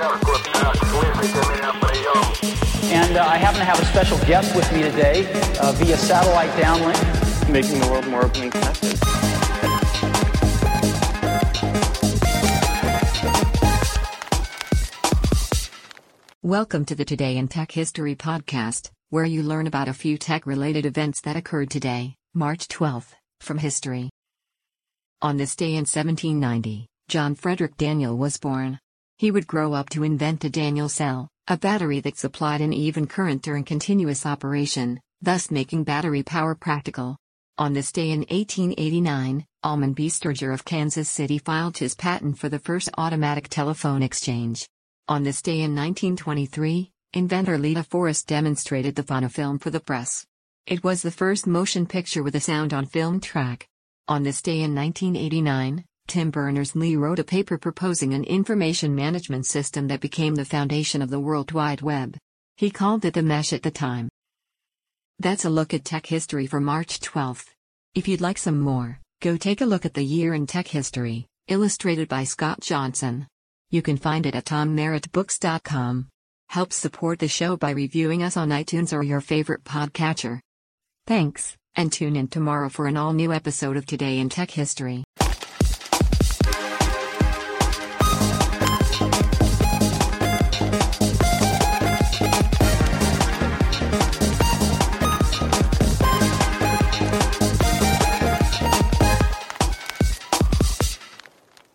And uh, I happen to have a special guest with me today uh, via satellite downlink. Making the world more open and connected. Welcome to the Today in Tech History podcast, where you learn about a few tech related events that occurred today, March 12th, from history. On this day in 1790, John Frederick Daniel was born. He would grow up to invent a Daniel cell, a battery that supplied an even current during continuous operation, thus making battery power practical. On this day in 1889, Almon B. Strowger of Kansas City filed his patent for the first automatic telephone exchange. On this day in 1923, inventor Lee de Forest demonstrated the phonofilm for the press. It was the first motion picture with a sound on film track. On this day in 1989, Tim Berners-Lee wrote a paper proposing an information management system that became the foundation of the World Wide Web. He called it the Mesh at the time. That's a look at tech history for March 12th. If you'd like some more, go take a look at the year in tech history, illustrated by Scott Johnson. You can find it at tommerrittbooks.com. Help support the show by reviewing us on iTunes or your favorite podcatcher. Thanks, and tune in tomorrow for an all new episode of Today in Tech History.